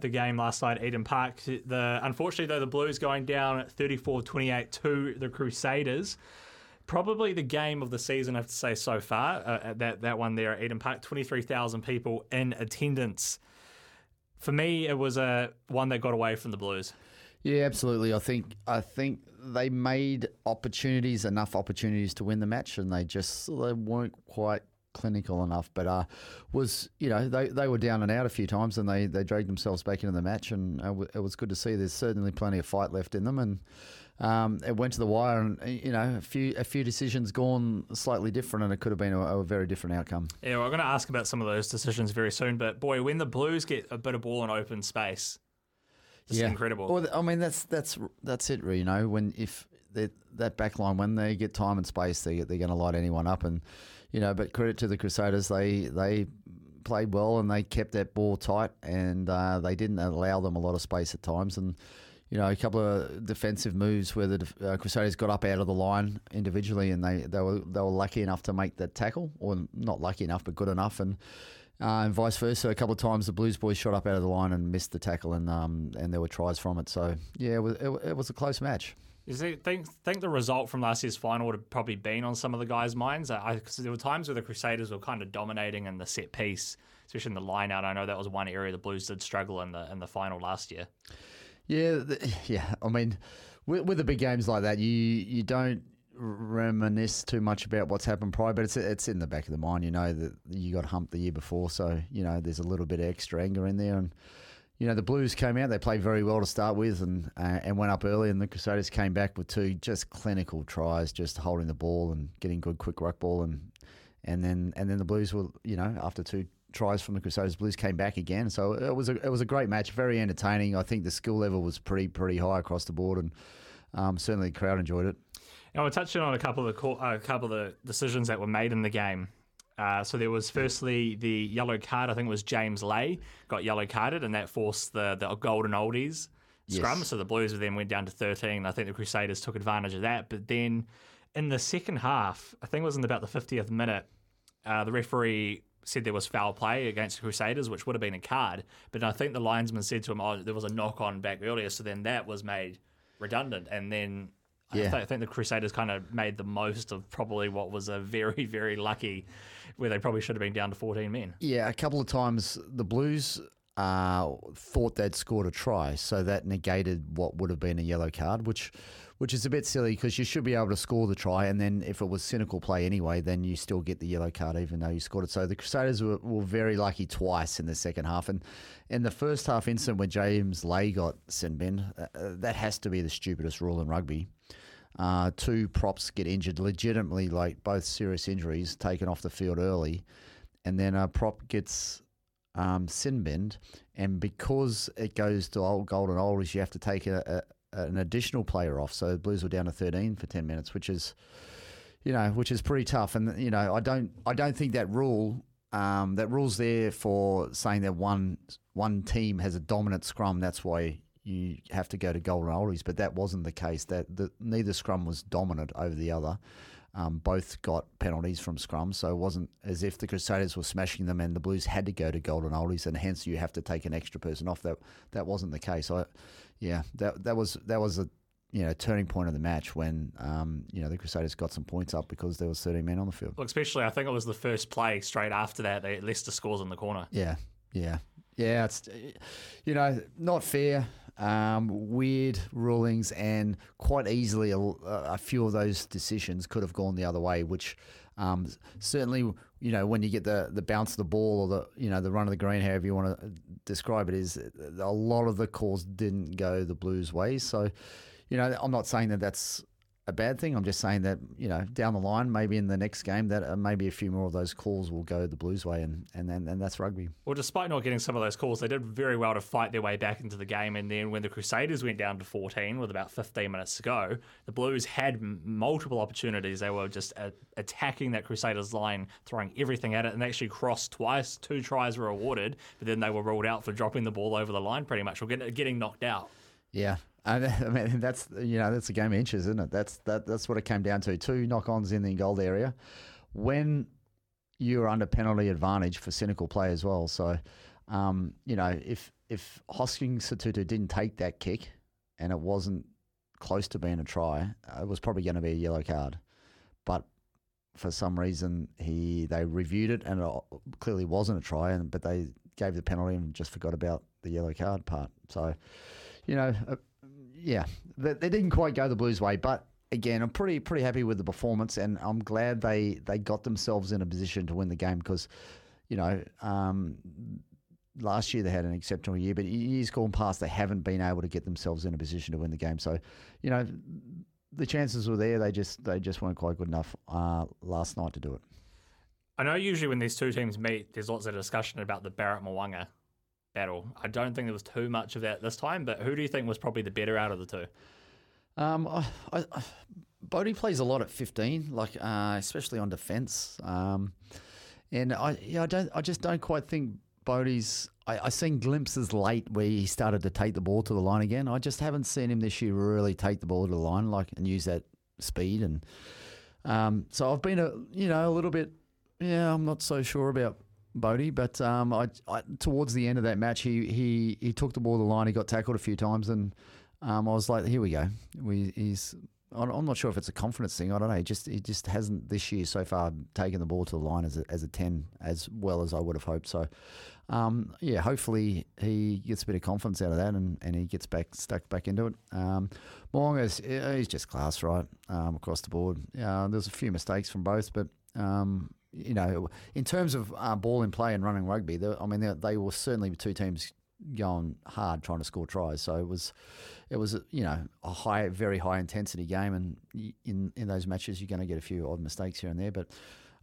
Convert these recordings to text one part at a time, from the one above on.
the game last night at Eden Park. The unfortunately though the Blues going down 34-28 to the Crusaders. Probably the game of the season, I have to say so far. Uh, that that one there at Eden Park, twenty three thousand people in attendance. For me, it was a one that got away from the Blues. Yeah, absolutely. I think I think they made opportunities, enough opportunities to win the match, and they just they weren't quite clinical enough. But uh, was you know they, they were down and out a few times, and they, they dragged themselves back into the match, and uh, it was good to see. There's certainly plenty of fight left in them, and um, it went to the wire, and you know a few a few decisions gone slightly different, and it could have been a, a very different outcome. Yeah, well, we're going to ask about some of those decisions very soon. But boy, when the Blues get a bit of ball in open space. It's yeah. incredible. Well, I mean, that's that's that's it. You know, when if that back line, when they get time and space, they they're going to light anyone up, and you know, but credit to the Crusaders, they they played well and they kept that ball tight and uh, they didn't allow them a lot of space at times and. You know, a couple of defensive moves where the uh, Crusaders got up out of the line individually, and they, they were they were lucky enough to make that tackle, or not lucky enough, but good enough, and uh, and vice versa. A couple of times the Blues boys shot up out of the line and missed the tackle, and um, and there were tries from it. So yeah, it was, it, it was a close match. It, think think the result from last year's final would have probably been on some of the guys' minds? Because there were times where the Crusaders were kind of dominating in the set piece, especially in the line out. I know that was one area the Blues did struggle in the in the final last year. Yeah, the, yeah. I mean, with, with the big games like that, you you don't reminisce too much about what's happened prior, but it's it's in the back of the mind. You know that you got humped the year before, so you know there's a little bit of extra anger in there and you know, the Blues came out, they played very well to start with and uh, and went up early, and the Crusaders came back with two just clinical tries, just holding the ball and getting good quick ruck ball, and and then and then the Blues were, you know, after two tries from the Crusaders, Blues came back again. So it was a it was a great match, very entertaining. I think the skill level was pretty pretty high across the board, and um, certainly the crowd enjoyed it. And we're touching on a couple of the uh, a couple of the decisions that were made in the game. Uh, so there was firstly the yellow card. I think it was James Lay got yellow carded, and that forced the the golden oldies scrum. Yes. So the Blues then went down to thirteen. I think the Crusaders took advantage of that. But then in the second half, I think it was in about the fiftieth minute, uh, the referee said there was foul play against the Crusaders, which would have been a card. But I think the linesman said to him, "Oh, there was a knock on back earlier." So then that was made redundant, and then yeah. I, th- I, think the Crusaders kind of made the most of probably what was a very, very lucky, where they probably should have been down to 14 men. Yeah, a couple of times the Blues uh, thought they'd scored a try, so that negated what would have been a yellow card, which which is a bit silly because you should be able to score the try, and then if it was cynical play anyway, then you still get the yellow card even though you scored it. So the Crusaders were, were very lucky twice in the second half, and in the first half incident when James Lay got sin bin, uh, that has to be the stupidest rule in rugby. Uh, two props get injured, legitimately, like both serious injuries, taken off the field early, and then a prop gets um, sin binned, and because it goes to old golden oldies, you have to take a, a, an additional player off. So the Blues were down to thirteen for ten minutes, which is, you know, which is pretty tough. And you know, I don't, I don't think that rule um, that rule's there for saying that one one team has a dominant scrum. That's why you have to go to golden oldies, but that wasn't the case. That the, neither scrum was dominant over the other. Um, both got penalties from scrum, so it wasn't as if the Crusaders were smashing them and the Blues had to go to golden oldies, and hence you have to take an extra person off. That that wasn't the case. I, yeah, that that was that was a you know turning point of the match when um, you know the Crusaders got some points up because there was 13 men on the field. Well, especially I think it was the first play straight after that. They Leicester scores in the corner. Yeah, yeah, yeah. It's you know not fair um, weird rulings, and quite easily a, a, few of those decisions could have gone the other way. Which um, certainly, you know, when you get the the bounce of the ball or the you know the run of the green, however you want to describe it, is a lot of the calls didn't go the Blues' way. So, you know, I'm not saying that that's a bad thing. I'm just saying that you know down the line, maybe in the next game, that uh, maybe a few more of those calls will go the Blues' way, and and and, and that's rugby. Well, despite not getting some of those calls, they did very well to fight their way back into the game. And then when the Crusaders went down to 14 with about 15 minutes to go, the Blues had multiple opportunities. They were just uh, attacking that Crusaders line, throwing everything at it, and actually crossed twice. Two tries were awarded, but then they were ruled out for dropping the ball over the line, pretty much, or getting, getting knocked out. Yeah, I mean, that's you know that's a game of inches, isn't it? That's that that's what it came down to. Two knock-ons in the gold area. When you're under penalty advantage for cynical play as well. So, um, you know, if if Hoskins Sotutu didn't take that kick and it wasn't close to being a try, it was probably going to be a yellow card. But for some reason, he they reviewed it and it clearly wasn't a try, and but they gave the penalty and just forgot about the yellow card part. So, you know, uh, yeah, they, they didn't quite go the Blues' way, but again, I'm pretty pretty happy with the performance, and I'm glad they they got themselves in a position to win the game because, you know, um, last year they had an exceptional year, but years gone past they haven't been able to get themselves in a position to win the game. So, you know, the chances were there. They just they just weren't quite good enough uh, last night to do it. I know usually when these two teams meet, there's lots of discussion about the Barrett I don't think there was too much of that this time, but who do you think was probably the better out of the two? Um, I, I, Bodie plays a lot at 15, like uh, especially on defence. Um, and I, yeah, I don't, I just don't quite think Bodie's. I, I seen glimpses late where he started to take the ball to the line again. I just haven't seen him this year really take the ball to the line, like and use that speed. And um, so I've been a, you know, a little bit. Yeah, I'm not so sure about Bodie, but um, I, I, towards the end of that match, he he he took the ball to the line. He got tackled a few times, and um, I was like, here we go. We he's. I'm not sure if it's a confidence thing. I don't know. He just he just hasn't this year so far taken the ball to the line as a, as a ten as well as I would have hoped. So, um, yeah, hopefully he gets a bit of confidence out of that and, and he gets back stuck back into it. Um, Mo'unga's he's just class right um, across the board. Uh, there's a few mistakes from both, but um, you know, in terms of uh, ball in play and running rugby, I mean, they, they were certainly two teams going hard trying to score tries. So it was, it was you know a high, very high intensity game, and in in those matches you're going to get a few odd mistakes here and there. But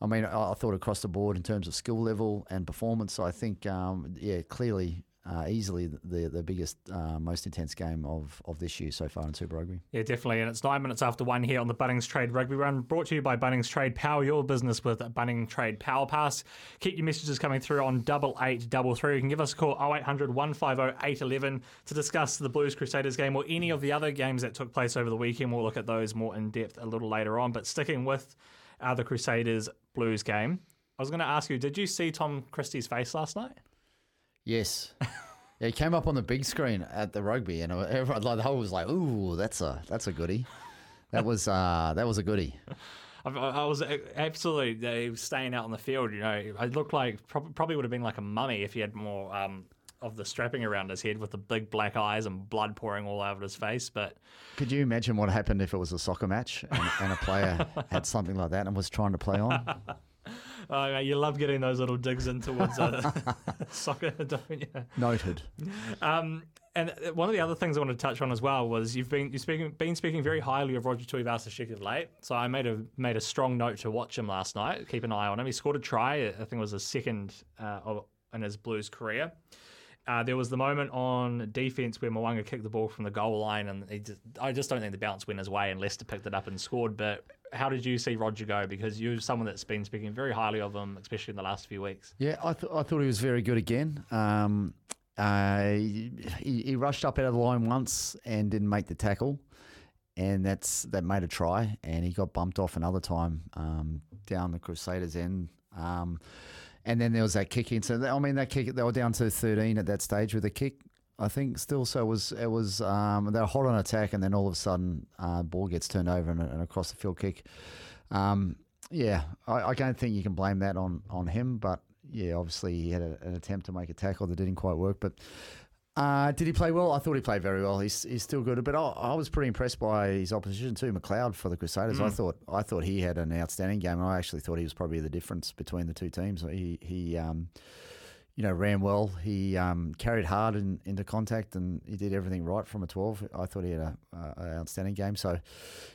I mean, I, I thought across the board in terms of skill level and performance, I think um, yeah, clearly uh, easily the the biggest, uh, most intense game of, of this year so far in Super Rugby. Yeah, definitely. And it's nine minutes after one here on the Bunnings Trade Rugby Run, brought to you by Bunnings Trade. Power your business with Bunnings Trade Power Pass. Keep your messages coming through on double eight double three. You can give us a call 0800 150 811 to discuss the Blues Crusaders game or any of the other games that took place over the weekend. We'll look at those more in depth a little later on. But sticking with uh, the Crusaders Blues game, I was going to ask you, did you see Tom Christie's face last night? Yes. Yeah, he came up on the big screen at the rugby, and everyone, like the whole was like, "Ooh, that's a that's a goodie." That was uh, that was a goodie. I, I was absolutely staying out on the field. You know, I looked like probably would have been like a mummy if he had more um, of the strapping around his head with the big black eyes and blood pouring all over his face. But could you imagine what happened if it was a soccer match and, and a player had something like that and was trying to play on? Oh, you love getting those little digs in towards uh, soccer, don't you? Noted. Um, and one of the other things I want to touch on as well was you've been you've speaking, been speaking very highly of Roger Tuivasa-Sheck of late. So I made a made a strong note to watch him last night. Keep an eye on him. He scored a try. I think it was his second uh, in his Blues career. Uh, there was the moment on defense where Mo'unga kicked the ball from the goal line, and just, I just don't think the bounce went his way, and Leicester picked it up and scored. But how did you see Roger go? Because you're someone that's been speaking very highly of him, especially in the last few weeks. Yeah, I, th- I thought he was very good again. Um, uh, he, he, rushed up out of the line once and didn't make the tackle, and that's that made a try, and he got bumped off another time um, down the Crusaders' end. Um, and then there was that kick in. So I mean, that kick they were down to 13 at that stage with a kick. I think still. So it was it was um, they were hot on attack, and then all of a sudden, uh, ball gets turned over and, and across the field kick. Um, yeah, I, I, don't think you can blame that on on him, but yeah, obviously he had a, an attempt to make a tackle that didn't quite work. But uh, did he play well? I thought he played very well. He's, he's still good, but I, I was pretty impressed by his opposition too, McLeod for the Crusaders. Mm. I thought I thought he had an outstanding game. I actually thought he was probably the difference between the two teams. He he um, you know, ran well. He um, carried hard in, into contact and he did everything right from a 12. I thought he had a, a, outstanding game. So,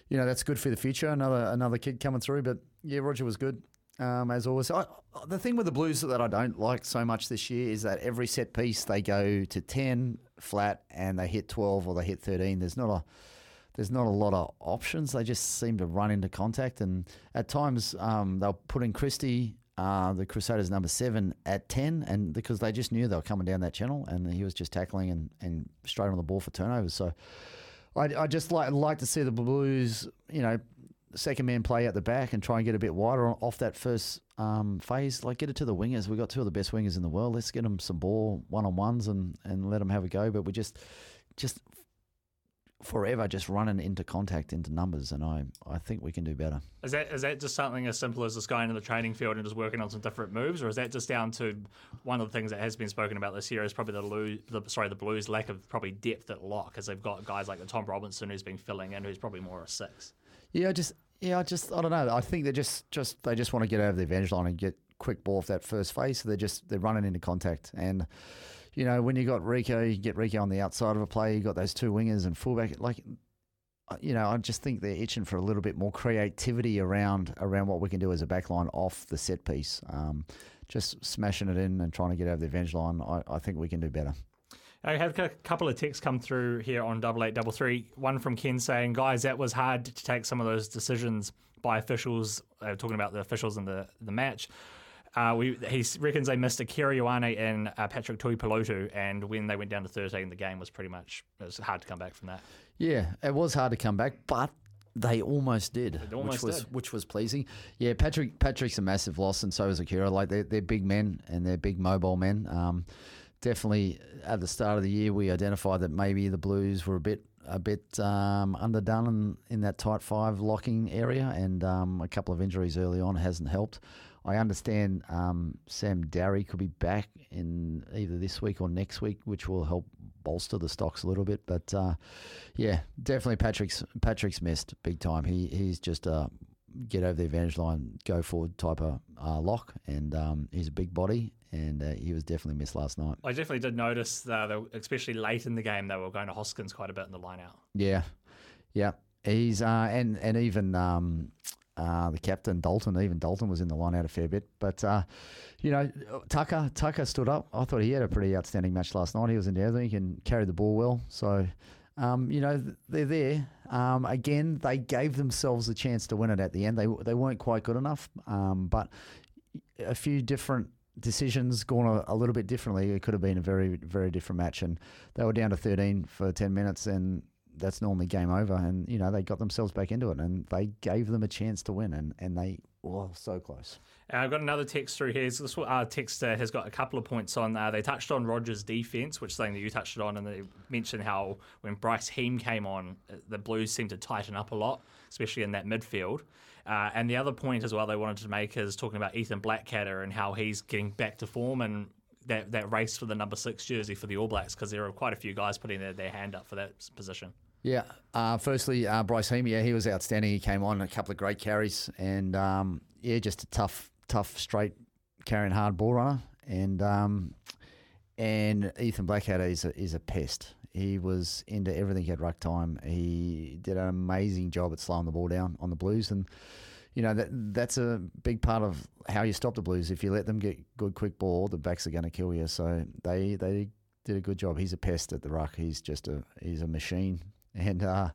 you know, that's good for the future. Another another kid coming through. But yeah, Roger was good. Um, as always, I, the thing with the Blues that I don't like so much this year is that every set piece they go to 10 flat and they hit 12 or they hit 13. There's not a there's not a lot of options. They just seem to run into contact, and at times um, they'll put in Christie uh, the Crusaders number seven at 10, and because they just knew they were coming down that channel, and he was just tackling and, and straight on the ball for turnovers. So I, I just like like to see the Blues, you know, second man play at the back and try and get a bit wider off that first um, phase. Like get it to the wingers. We've got two of the best wingers in the world. Let's get them some ball one on ones and, and let them have a go. But we just just forever just running into contact into numbers, and I, I think we can do better. Is that is that just something as simple as just going to the training field and just working on some different moves, or is that just down to one of the things that has been spoken about this year is probably the, Blues, the sorry the Blues lack of probably depth at lock, as they've got guys like the Tom Robinson who's been filling in, who's probably more a six. Yeah, I just yeah, I just I don't know. I think they just just they just want to get over the advantage line and get quick ball off that first phase. So they're just they're running into contact and you know, when you got Rieko, you get Rieko on the outside of a play, you got those two wingers and fullback. Like, you know, I just think they're itching for a little bit more creativity around around what we can do as a backline off the set piece. Um, just smashing it in and trying to get over the advantage line. I, I think we can do better. I have a couple of texts come through here on double eight double three. One from Ken saying, "Guys, that was hard to take some of those decisions by officials. Uh, talking about the officials in the the match. Uh, we, he reckons they missed Akira Ioane and uh, Patrick Tuipulotu, and when they went down to 13, the game was pretty much it was hard to come back from that. Yeah, it was hard to come back, but they almost did, they almost which was did. which was pleasing. Yeah, Patrick Patrick's a massive loss, and so is Akira. Like they're, they're big men and they're big mobile men. Um, definitely at the start of the year, we identified that maybe the Blues were a bit a bit um, underdone in, in that tight five locking area, and um, a couple of injuries early on hasn't helped. I understand um, Sam Darry could be back in either this week or next week, which will help bolster the stocks a little bit. But uh, yeah, definitely Patrick's Patrick's missed big time. He he's just a get over the advantage line, go forward type of uh, lock, and um, he's a big body. And uh, he was definitely missed last night. I definitely did notice, that, especially late in the game, they were going to Hoskins quite a bit in the line out. Yeah, yeah, he's uh, and and even um, uh, the captain Dalton, even Dalton was in the line out a fair bit. But uh, you know, Tucker Tucker stood up. I thought he had a pretty outstanding match last night. He was in there. And he can carry the ball well. So um, you know, they're there. Um, again, they gave themselves a chance to win it at the end. They they weren't quite good enough, um, but a few different decisions gone a, a, little bit differently. It could have been a very very different match, and they were down to 13 for 10 minutes, and that's normally game over. And you know they got themselves back into it, and they gave them a chance to win, and and they were so close. Uh, I've got another text through here. So this uh, text uh, has got a couple of points on. Uh, they touched on Rogers' defense, which something that you touched on, and they mentioned how when Bryce Heem came on, uh, the Blues seemed to tighten up a lot, especially in that midfield. Uh, and the other point as well they wanted to make is talking about Ethan Blackadder and how he's getting back to form and that, that race for the number six jersey for the All Blacks because there are quite a few guys putting their, their hand up for that position. Yeah. Uh, firstly, uh, Bryce Heem, yeah, he was outstanding. He came on a couple of great carries, and um, yeah, just a tough, tough, straight carrying hard ball runner. And um, and Ethan Blackadder is a, is a pest. He was into everything at ruck time. He did an amazing job at slowing the ball down on the Blues, and you know that that's a big part of how you stop the Blues. If you let them get good quick ball, the backs are going to kill you. So they they did a good job. He's a pest at the ruck. He's just a he's a machine and uh,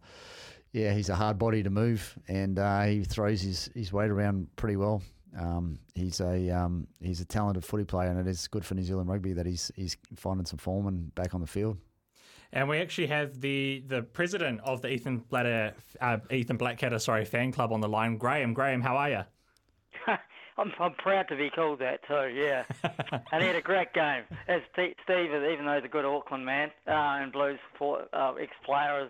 yeah, he's a hard body to move, and uh, he throws his, his weight around pretty well. Um, he's a um, he's a talented footy player, and it is good for New Zealand rugby that he's he's finding some form and back on the field. And we actually have the the president of the Ethan Blatter, uh, Ethan Blackadder, sorry, fan club on the line, Graham. Graham, how are you? I'm, I'm proud to be called that too. Yeah, and he had a great game. As Steve, even though he's a good Auckland man uh, and Blues for, uh, ex-player,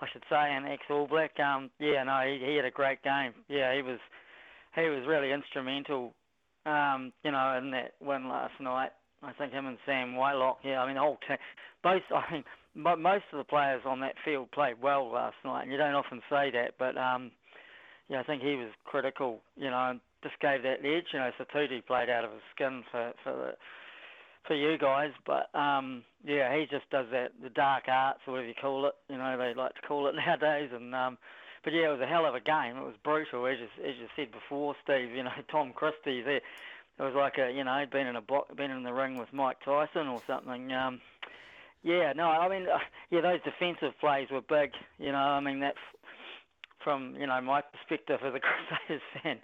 I should say, and ex-All Black. Um, yeah, no, he, he had a great game. Yeah, he was he was really instrumental. Um, you know, in that win last night. I think him and Sam Whitelock. Yeah, I mean the whole team. Both. I mean, most of the players on that field played well last night, and you don't often say that, but um, yeah, I think he was critical. You know, just gave that edge. You know, Sotutu played out of his skin for for the, for you guys, but um, yeah, he just does that the dark arts or whatever you call it. You know, they like to call it nowadays. And um, but yeah, it was a hell of a game. It was brutal, as you, as you said before, Steve. You know, Tom Christie there. It was like a you know been in a been in the ring with Mike Tyson or something. Um, yeah, no, I mean, uh, yeah, those defensive plays were big. You know, I mean that from you know my perspective as a Crusaders fan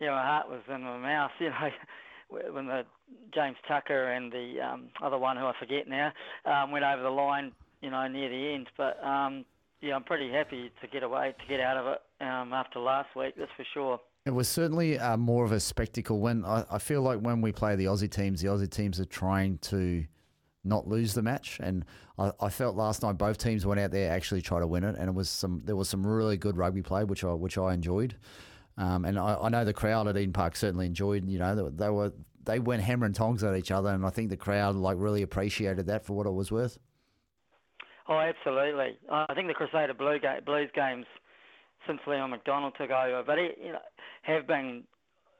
you know, my heart was in my mouth, you know, when the James Tucker and the um, other one who I forget now um, went over the line, you know, near the end. But um, yeah, I'm pretty happy to get away, to get out of it um, after last week. That's for sure. It was certainly uh, more of a spectacle when I, I feel like when we play the Aussie teams, the Aussie teams are trying to not lose the match, and I, I felt last night both teams went out there actually try to win it, and it was some there was some really good rugby play which I which I enjoyed, um, and I, I know the crowd at Eden Park certainly enjoyed. You know they, they were they went hammer and tongs at each other, and I think the crowd like really appreciated that for what it was worth. Oh, absolutely. I think the Crusader Blue ga- Blues games since Leon MacDonald took over, but it, you know, have been,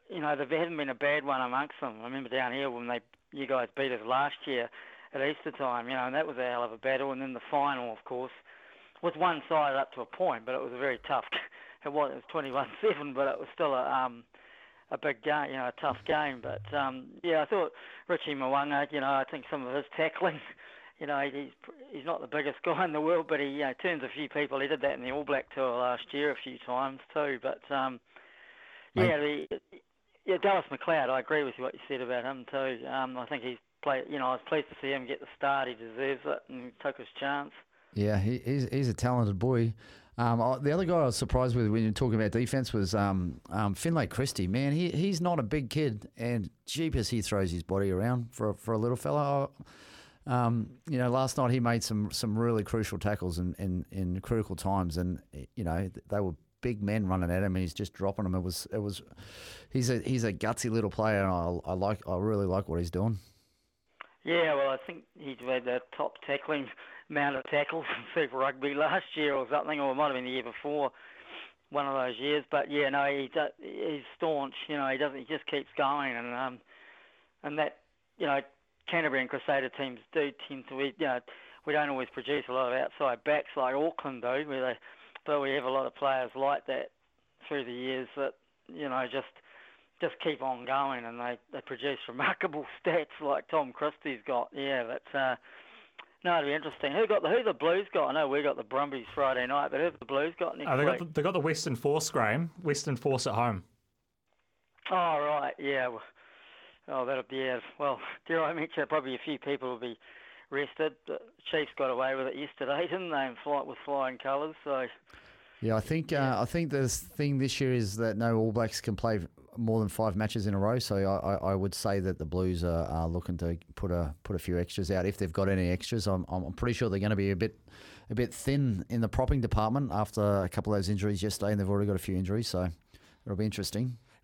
you know, there hasn't been a bad one amongst them. I remember down here when they you guys beat us last year at Easter time, you know, and that was a hell of a battle. And then the final, of course, was one sided up to a point, but it was a very tough. It was it was twenty one seven, but it was still a um, a big game, you know, a tough game. But um, yeah, I thought Richie Mo'unga, you know, I think some of his tackling you know, he's he's not the biggest guy in the world, but he you know, turns a few people. He did that in the All Black tour last year a few times too. But um, yeah, the, yeah, Dallas McLeod. I agree with you what you said about him too. Um, I think he's played. You know, I was pleased to see him get the start. He deserves it and took his chance. Yeah, he, he's he's a talented boy. Um, the other guy I was surprised with when you're talking about defense was um, um, Finlay Christie. Man, he he's not a big kid, and jeepers, he throws his body around for for a little fella. Um, you know, last night he made some some really crucial tackles in, in, in critical times, and you know they were big men running at him, and he's just dropping them. It was it was he's a he's a gutsy little player, and I, I like I really like what he's doing. Yeah, well, I think he's had the top tackling amount of tackles in Super Rugby last year or something, or it might have been the year before, one of those years. But yeah, no, he's he's staunch. You know, he doesn't. He just keeps going, and um, and that you know Canterbury and Crusader teams do tend to, We you know, we don't always produce a lot of outside backs like Auckland do, where they, but we have a lot of players like that through the years that, you know, just just keep on going and they, they produce remarkable stats like Tom Christie's got. Yeah, that's uh, no, it'll be interesting. Who got the who the Blues got? I know we got the Brumbies Friday night, but who the Blues got next oh, they week? got the, they got the Western Force, Graham. Western Force at home. Oh right, yeah. Well, Oh, that'll be yeah. Well, dare I mention, probably a few people will be rested. The Chiefs got away with it yesterday, didn't they? And flight with flying colours. So. Yeah, I think uh, I think the thing this year is that no All Blacks can play more than five matches in a row. So I, I would say that the Blues are, are, looking to put a put a few extras out if they've got any extras. I'm I'm pretty sure they're going to be a bit a bit thin in the propping department after a couple of those injuries yesterday, and they've already got a few injuries. So it'll be interesting.